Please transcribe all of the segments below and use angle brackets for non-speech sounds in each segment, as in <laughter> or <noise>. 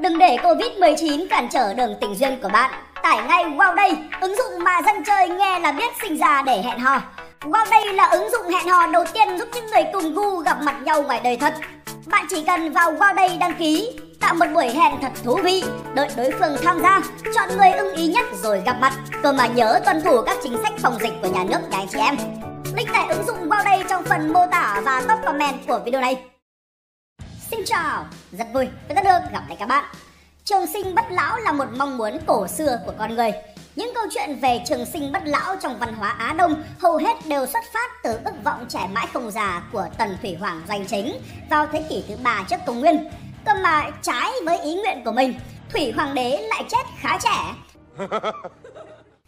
Đừng để Covid-19 cản trở đường tình duyên của bạn. Tải ngay Wow Day, ứng dụng mà dân chơi nghe là biết sinh ra để hẹn hò. Wow Day là ứng dụng hẹn hò đầu tiên giúp những người cùng gu gặp mặt nhau ngoài đời thật. Bạn chỉ cần vào Wow Day đăng ký, tạo một buổi hẹn thật thú vị, đợi đối phương tham gia, chọn người ưng ý nhất rồi gặp mặt. Cơ mà nhớ tuân thủ các chính sách phòng dịch của nhà nước nhà anh chị em. Link tải ứng dụng Wow Day trong phần mô tả và top comment của video này. Xin chào, rất vui tôi đã được gặp lại các bạn. Trường sinh bất lão là một mong muốn cổ xưa của con người. Những câu chuyện về trường sinh bất lão trong văn hóa Á Đông hầu hết đều xuất phát từ ước vọng trẻ mãi không già của Tần Thủy Hoàng danh chính vào thế kỷ thứ ba trước công nguyên. Cơ mà trái với ý nguyện của mình, Thủy Hoàng đế lại chết khá trẻ. <laughs>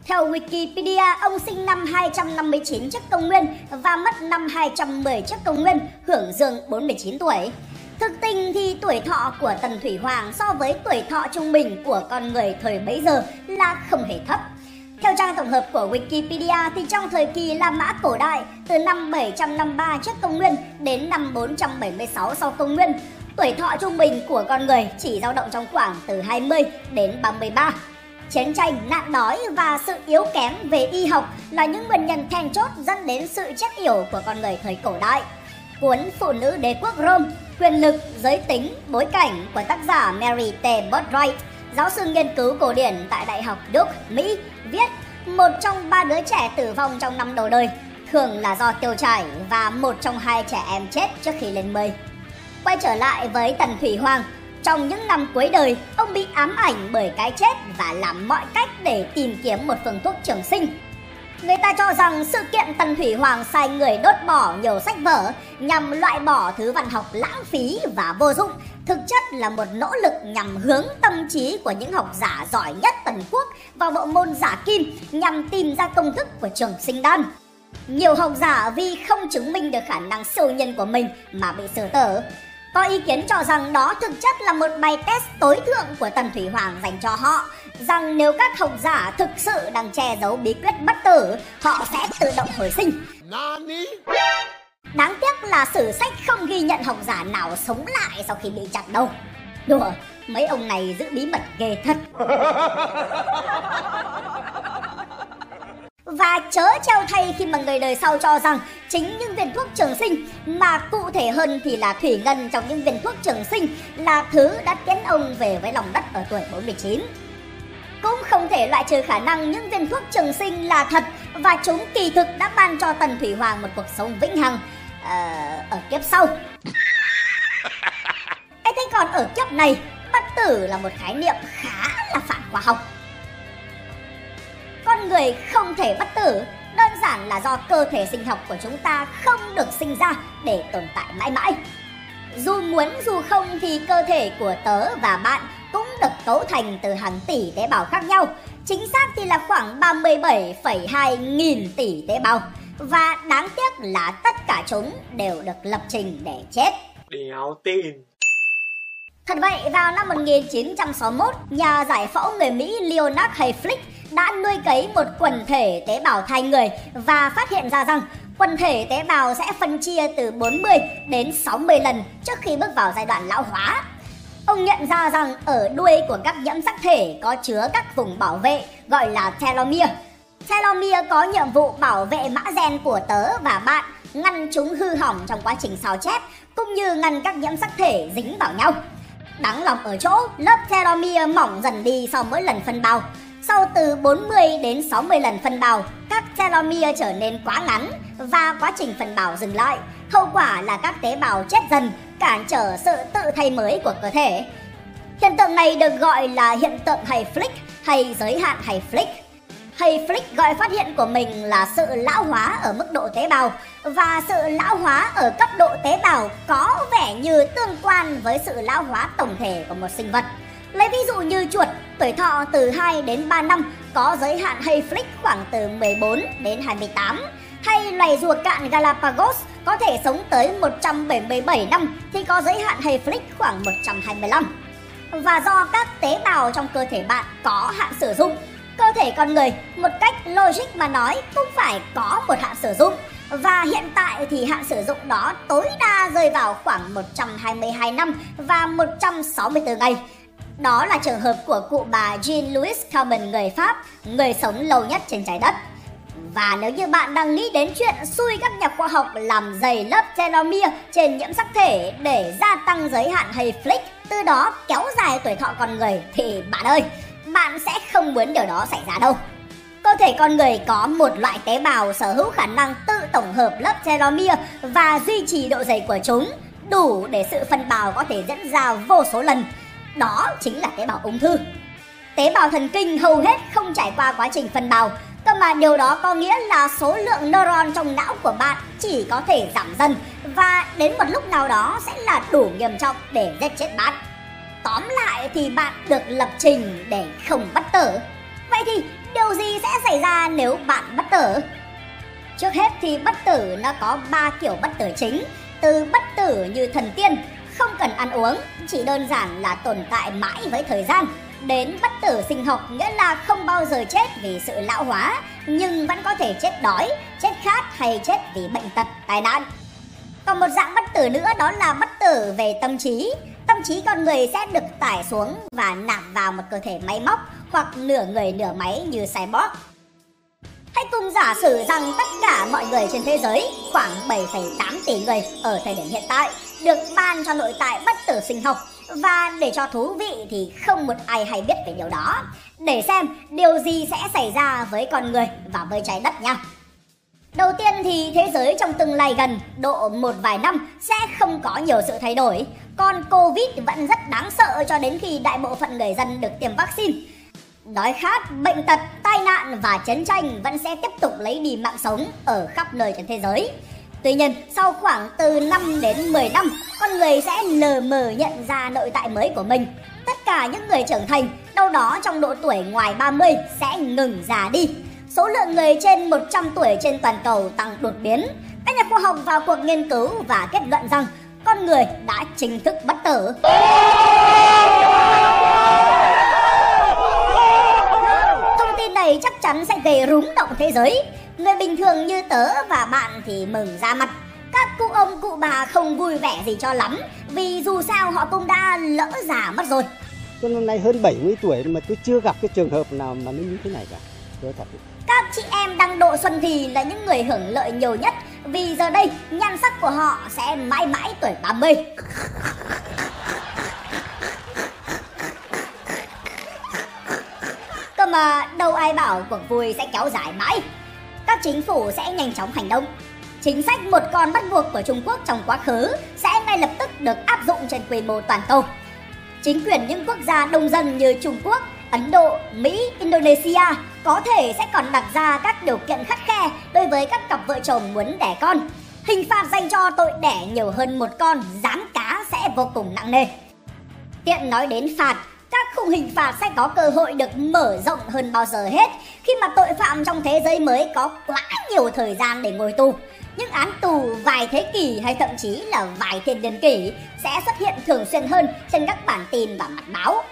Theo Wikipedia, ông sinh năm 259 trước công nguyên và mất năm 210 trước công nguyên, hưởng dương 49 tuổi. Thực tình thì tuổi thọ của Tần Thủy Hoàng so với tuổi thọ trung bình của con người thời bấy giờ là không hề thấp. Theo trang tổng hợp của Wikipedia thì trong thời kỳ La Mã cổ đại từ năm 753 trước công nguyên đến năm 476 sau công nguyên, tuổi thọ trung bình của con người chỉ dao động trong khoảng từ 20 đến 33. Chiến tranh, nạn đói và sự yếu kém về y học là những nguyên nhân then chốt dẫn đến sự chết yểu của con người thời cổ đại. Cuốn Phụ nữ đế quốc Rome Quyền lực, giới tính, bối cảnh của tác giả Mary T. Botwright, giáo sư nghiên cứu cổ điển tại Đại học Duke, Mỹ, viết một trong ba đứa trẻ tử vong trong năm đầu đời, thường là do tiêu chảy và một trong hai trẻ em chết trước khi lên mây. Quay trở lại với Tần Thủy Hoàng, trong những năm cuối đời, ông bị ám ảnh bởi cái chết và làm mọi cách để tìm kiếm một phương thuốc trường sinh Người ta cho rằng sự kiện Tần Thủy Hoàng sai người đốt bỏ nhiều sách vở nhằm loại bỏ thứ văn học lãng phí và vô dụng, thực chất là một nỗ lực nhằm hướng tâm trí của những học giả giỏi nhất Tần Quốc vào bộ môn giả kim nhằm tìm ra công thức của trường sinh đan. Nhiều học giả vì không chứng minh được khả năng siêu nhân của mình mà bị xử tử. Có ý kiến cho rằng đó thực chất là một bài test tối thượng của Tần Thủy Hoàng dành cho họ rằng nếu các học giả thực sự đang che giấu bí quyết bất tử, họ sẽ tự động hồi sinh. Đáng tiếc là sử sách không ghi nhận học giả nào sống lại sau khi bị chặt đâu. Đùa, mấy ông này giữ bí mật ghê thật. <laughs> Và chớ treo thay khi mà người đời sau cho rằng chính những viên thuốc trường sinh mà cụ thể hơn thì là thủy ngân trong những viên thuốc trường sinh là thứ đã tiến ông về với lòng đất ở tuổi 49 cũng không thể loại trừ khả năng những viên thuốc trường sinh là thật và chúng kỳ thực đã ban cho Tần Thủy Hoàng một cuộc sống vĩnh hằng uh, ở kiếp sau. <laughs> ấy thế còn ở kiếp này, bất tử là một khái niệm khá là phản khoa học. Con người không thể bất tử đơn giản là do cơ thể sinh học của chúng ta không được sinh ra để tồn tại mãi mãi. Dù muốn dù không thì cơ thể của tớ và bạn được cấu thành từ hàng tỷ tế bào khác nhau. Chính xác thì là khoảng 37,2 nghìn tỷ tế bào. Và đáng tiếc là tất cả chúng đều được lập trình để chết. Đéo tin. Thật vậy, vào năm 1961, nhà giải phẫu người Mỹ Leonard Hayflick đã nuôi cấy một quần thể tế bào thai người và phát hiện ra rằng quần thể tế bào sẽ phân chia từ 40 đến 60 lần trước khi bước vào giai đoạn lão hóa. Ông nhận ra rằng ở đuôi của các nhiễm sắc thể có chứa các vùng bảo vệ gọi là telomere. Telomere có nhiệm vụ bảo vệ mã gen của tớ và bạn, ngăn chúng hư hỏng trong quá trình sao chép, cũng như ngăn các nhiễm sắc thể dính vào nhau. Đáng lòng ở chỗ, lớp telomere mỏng dần đi sau mỗi lần phân bào. Sau từ 40 đến 60 lần phân bào, các telomere trở nên quá ngắn và quá trình phân bào dừng lại. Hậu quả là các tế bào chết dần, cản trở sự tự thay mới của cơ thể. Hiện tượng này được gọi là hiện tượng hay flick hay giới hạn hay flick. Hay flick gọi phát hiện của mình là sự lão hóa ở mức độ tế bào và sự lão hóa ở cấp độ tế bào có vẻ như tương quan với sự lão hóa tổng thể của một sinh vật. Lấy ví dụ như chuột, tuổi thọ từ 2 đến 3 năm có giới hạn hay flick khoảng từ 14 đến 28 hay loài rùa cạn Galapagos có thể sống tới 177 năm thì có giới hạn hay flick khoảng 125. Và do các tế bào trong cơ thể bạn có hạn sử dụng, cơ thể con người một cách logic mà nói cũng phải có một hạn sử dụng. Và hiện tại thì hạn sử dụng đó tối đa rơi vào khoảng 122 năm và 164 ngày Đó là trường hợp của cụ bà Jean-Louis Calment người Pháp, người sống lâu nhất trên trái đất. Và nếu như bạn đang nghĩ đến chuyện xui các nhà khoa học làm dày lớp telomere trên nhiễm sắc thể để gia tăng giới hạn hay flick, từ đó kéo dài tuổi thọ con người thì bạn ơi, bạn sẽ không muốn điều đó xảy ra đâu. Cơ thể con người có một loại tế bào sở hữu khả năng tự tổng hợp lớp telomere và duy trì độ dày của chúng đủ để sự phân bào có thể diễn ra vô số lần. Đó chính là tế bào ung thư. Tế bào thần kinh hầu hết không trải qua quá trình phân bào, mà điều đó có nghĩa là số lượng neuron trong não của bạn chỉ có thể giảm dần và đến một lúc nào đó sẽ là đủ nghiêm trọng để giết chết bạn. Tóm lại thì bạn được lập trình để không bất tử. Vậy thì điều gì sẽ xảy ra nếu bạn bất tử? Trước hết thì bất tử nó có 3 kiểu bất tử chính, từ bất tử như thần tiên, không cần ăn uống, chỉ đơn giản là tồn tại mãi với thời gian, đến bất tử sinh học nghĩa là không bao giờ chết vì sự lão hóa, nhưng vẫn có thể chết đói, chết khát hay chết vì bệnh tật, tai nạn. Còn một dạng bất tử nữa đó là bất tử về tâm trí. Tâm trí con người sẽ được tải xuống và nạp vào một cơ thể máy móc hoặc nửa người nửa máy như cyborg. Hãy cùng giả sử rằng tất cả mọi người trên thế giới, khoảng 7,8 tỷ người ở thời điểm hiện tại, được ban cho nội tại bất tử sinh học và để cho thú vị thì không một ai hay biết về điều đó. Để xem điều gì sẽ xảy ra với con người và với trái đất nha. Đầu tiên thì thế giới trong tương lai gần độ một vài năm sẽ không có nhiều sự thay đổi, còn Covid vẫn rất đáng sợ cho đến khi đại bộ phận người dân được tiêm vaccine. Đói khát, bệnh tật, tai nạn và chiến tranh vẫn sẽ tiếp tục lấy đi mạng sống ở khắp nơi trên thế giới. Tuy nhiên, sau khoảng từ 5 đến 10 năm, con người sẽ lờ mờ nhận ra nội tại mới của mình. Tất cả những người trưởng thành, đâu đó trong độ tuổi ngoài 30 sẽ ngừng già đi. Số lượng người trên 100 tuổi trên toàn cầu tăng đột biến. Các nhà khoa học vào cuộc nghiên cứu và kết luận rằng con người đã chính thức bất tử. Thông tin này chắc chắn sẽ gây rúng động thế giới. Người bình thường như tớ và bạn thì mừng ra mặt. Các cụ ông cụ bà không vui vẻ gì cho lắm vì dù sao họ cũng đã lỡ già mất rồi. Tôi năm nay hơn 70 tuổi mà tôi chưa gặp cái trường hợp nào mà nó như thế này cả. Tôi thật. Các chị em đang độ xuân thì là những người hưởng lợi nhiều nhất vì giờ đây nhan sắc của họ sẽ mãi mãi tuổi 30. Cơ mà đâu ai bảo cuộc vui sẽ kéo dài mãi. Các chính phủ sẽ nhanh chóng hành động. Chính sách một con bắt buộc của Trung Quốc trong quá khứ sẽ ngay lập tức được áp dụng trên quy mô toàn cầu. Chính quyền những quốc gia đông dân như Trung Quốc, Ấn Độ, Mỹ, Indonesia có thể sẽ còn đặt ra các điều kiện khắt khe đối với các cặp vợ chồng muốn đẻ con. Hình phạt dành cho tội đẻ nhiều hơn một con, giám cá sẽ vô cùng nặng nề. Tiện nói đến phạt, khung hình phạt sẽ có cơ hội được mở rộng hơn bao giờ hết khi mà tội phạm trong thế giới mới có quá nhiều thời gian để ngồi tù. Những án tù vài thế kỷ hay thậm chí là vài thiên niên kỷ sẽ xuất hiện thường xuyên hơn trên các bản tin và mặt báo.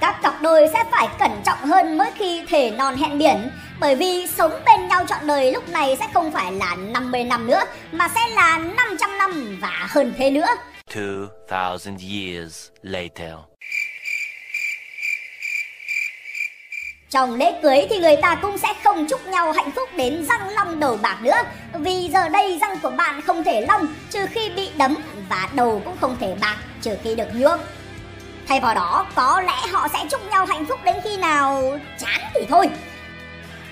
Các cặp đôi sẽ phải cẩn trọng hơn mỗi khi thể non hẹn biển, bởi vì sống bên nhau trọn đời lúc này sẽ không phải là 50 năm nữa, mà sẽ là 500 năm và hơn thế nữa. 2000 years later. Trong lễ cưới thì người ta cũng sẽ không chúc nhau hạnh phúc đến răng long đầu bạc nữa. Vì giờ đây răng của bạn không thể long, trừ khi bị đấm và đầu cũng không thể bạc, trừ khi được nhuộm. Thay vào đó, có lẽ họ sẽ chúc nhau hạnh phúc đến khi nào chán thì thôi.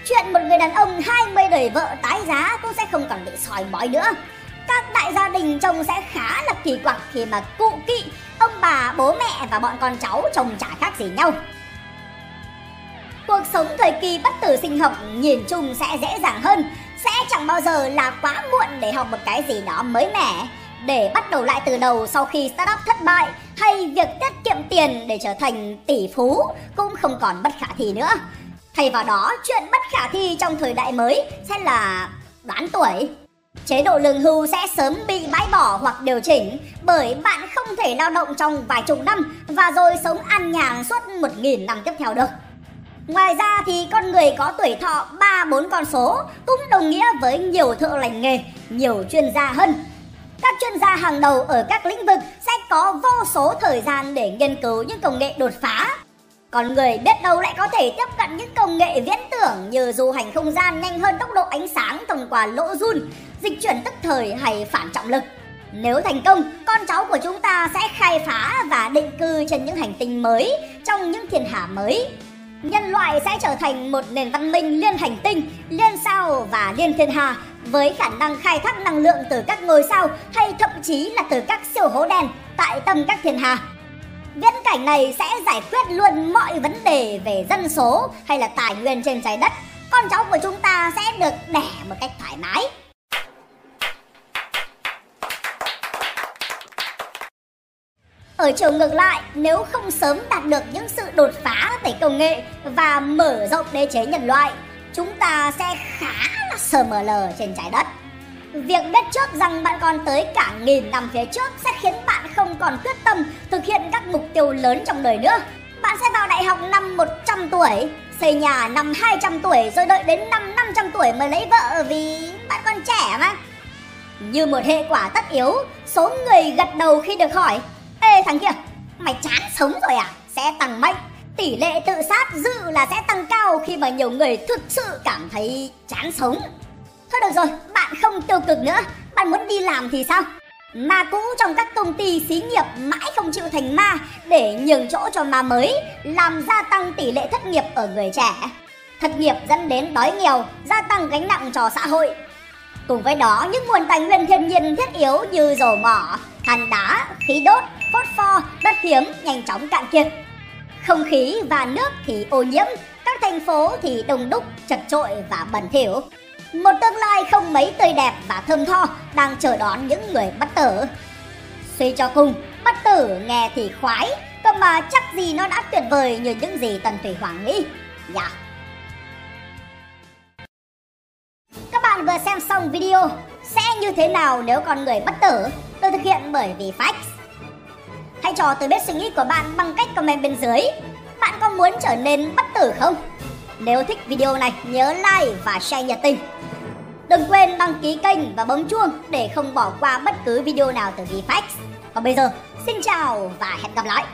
Chuyện một người đàn ông 20 đời vợ tái giá cũng sẽ không còn bị sòi bói nữa. Các đại gia đình chồng sẽ khá là kỳ quặc khi mà cụ kỵ, ông bà, bố mẹ và bọn con cháu chồng chả khác gì nhau cuộc sống thời kỳ bất tử sinh học nhìn chung sẽ dễ dàng hơn. Sẽ chẳng bao giờ là quá muộn để học một cái gì đó mới mẻ. Để bắt đầu lại từ đầu sau khi startup thất bại hay việc tiết kiệm tiền để trở thành tỷ phú cũng không còn bất khả thi nữa. Thay vào đó, chuyện bất khả thi trong thời đại mới sẽ là đoán tuổi. Chế độ lương hưu sẽ sớm bị bãi bỏ hoặc điều chỉnh bởi bạn không thể lao động trong vài chục năm và rồi sống an nhàn suốt một nghìn năm tiếp theo được. Ngoài ra thì con người có tuổi thọ 3-4 con số cũng đồng nghĩa với nhiều thợ lành nghề, nhiều chuyên gia hơn. Các chuyên gia hàng đầu ở các lĩnh vực sẽ có vô số thời gian để nghiên cứu những công nghệ đột phá. Còn người biết đâu lại có thể tiếp cận những công nghệ viễn tưởng như du hành không gian nhanh hơn tốc độ ánh sáng thông qua lỗ run, dịch chuyển tức thời hay phản trọng lực. Nếu thành công, con cháu của chúng ta sẽ khai phá và định cư trên những hành tinh mới, trong những thiên hà mới. Nhân loại sẽ trở thành một nền văn minh liên hành tinh, liên sao và liên thiên hà với khả năng khai thác năng lượng từ các ngôi sao hay thậm chí là từ các siêu hố đen tại tâm các thiên hà. Viễn cảnh này sẽ giải quyết luôn mọi vấn đề về dân số hay là tài nguyên trên trái đất. Con cháu của chúng ta sẽ được đẻ một cách thoải mái. Ở chiều ngược lại, nếu không sớm đạt được những sự đột phá về công nghệ và mở rộng đế chế nhân loại, chúng ta sẽ khá là sờ mờ lờ trên trái đất. Việc biết trước rằng bạn còn tới cả nghìn năm phía trước sẽ khiến bạn không còn quyết tâm thực hiện các mục tiêu lớn trong đời nữa. Bạn sẽ vào đại học năm 100 tuổi, xây nhà năm 200 tuổi rồi đợi đến năm 500 tuổi mới lấy vợ vì bạn còn trẻ mà. Như một hệ quả tất yếu, số người gật đầu khi được hỏi Ê thằng kia, mày chán sống rồi à? Sẽ tăng mạnh. Tỷ lệ tự sát dự là sẽ tăng cao khi mà nhiều người thực sự cảm thấy chán sống. Thôi được rồi, bạn không tiêu cực nữa. Bạn muốn đi làm thì sao? Ma cũ trong các công ty xí nghiệp mãi không chịu thành ma để nhường chỗ cho ma mới, làm gia tăng tỷ lệ thất nghiệp ở người trẻ. Thất nghiệp dẫn đến đói nghèo, gia tăng gánh nặng cho xã hội. Cùng với đó, những nguồn tài nguyên thiên nhiên thiết yếu như dầu mỏ, than đá, khí đốt, phốt pho, đất hiếm nhanh chóng cạn kiệt. Không khí và nước thì ô nhiễm, các thành phố thì đông đúc, chật trội và bẩn thỉu. Một tương lai không mấy tươi đẹp và thơm tho đang chờ đón những người bất tử. Suy cho cùng, bất tử nghe thì khoái, cơ mà chắc gì nó đã tuyệt vời như những gì Tần Thủy Hoàng nghĩ. Dạ. Yeah. Các bạn vừa xem xong video Sẽ như thế nào nếu con người bất tử? Được thực hiện bởi vì fax. Hãy cho tôi biết suy nghĩ của bạn bằng cách comment bên dưới. Bạn có muốn trở nên bất tử không? Nếu thích video này nhớ like và share nhiệt tình. Đừng quên đăng ký kênh và bấm chuông để không bỏ qua bất cứ video nào từ VFX Còn bây giờ, xin chào và hẹn gặp lại!